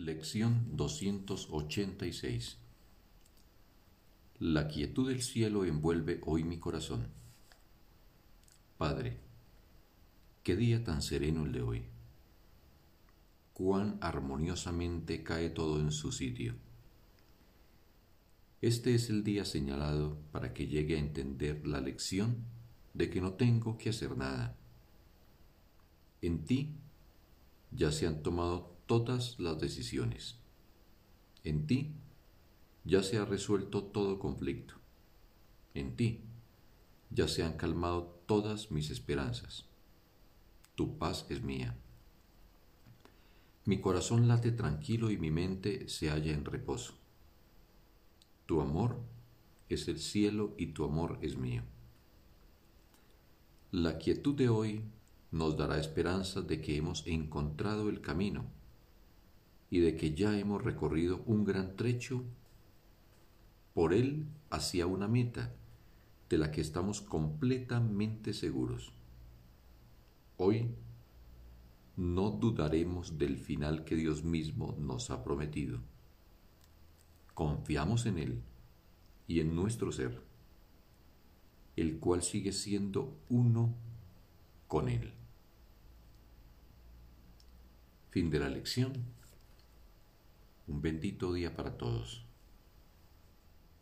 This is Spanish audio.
Lección 286 La quietud del cielo envuelve hoy mi corazón. Padre, qué día tan sereno el de hoy. Cuán armoniosamente cae todo en su sitio. Este es el día señalado para que llegue a entender la lección de que no tengo que hacer nada. En ti ya se han tomado todas las decisiones. En ti ya se ha resuelto todo conflicto. En ti ya se han calmado todas mis esperanzas. Tu paz es mía. Mi corazón late tranquilo y mi mente se halla en reposo. Tu amor es el cielo y tu amor es mío. La quietud de hoy nos dará esperanza de que hemos encontrado el camino y de que ya hemos recorrido un gran trecho por él hacia una meta de la que estamos completamente seguros. Hoy no dudaremos del final que Dios mismo nos ha prometido. Confiamos en Él y en nuestro ser, el cual sigue siendo uno con Él. Fin de la lección. Un bendito día para todos.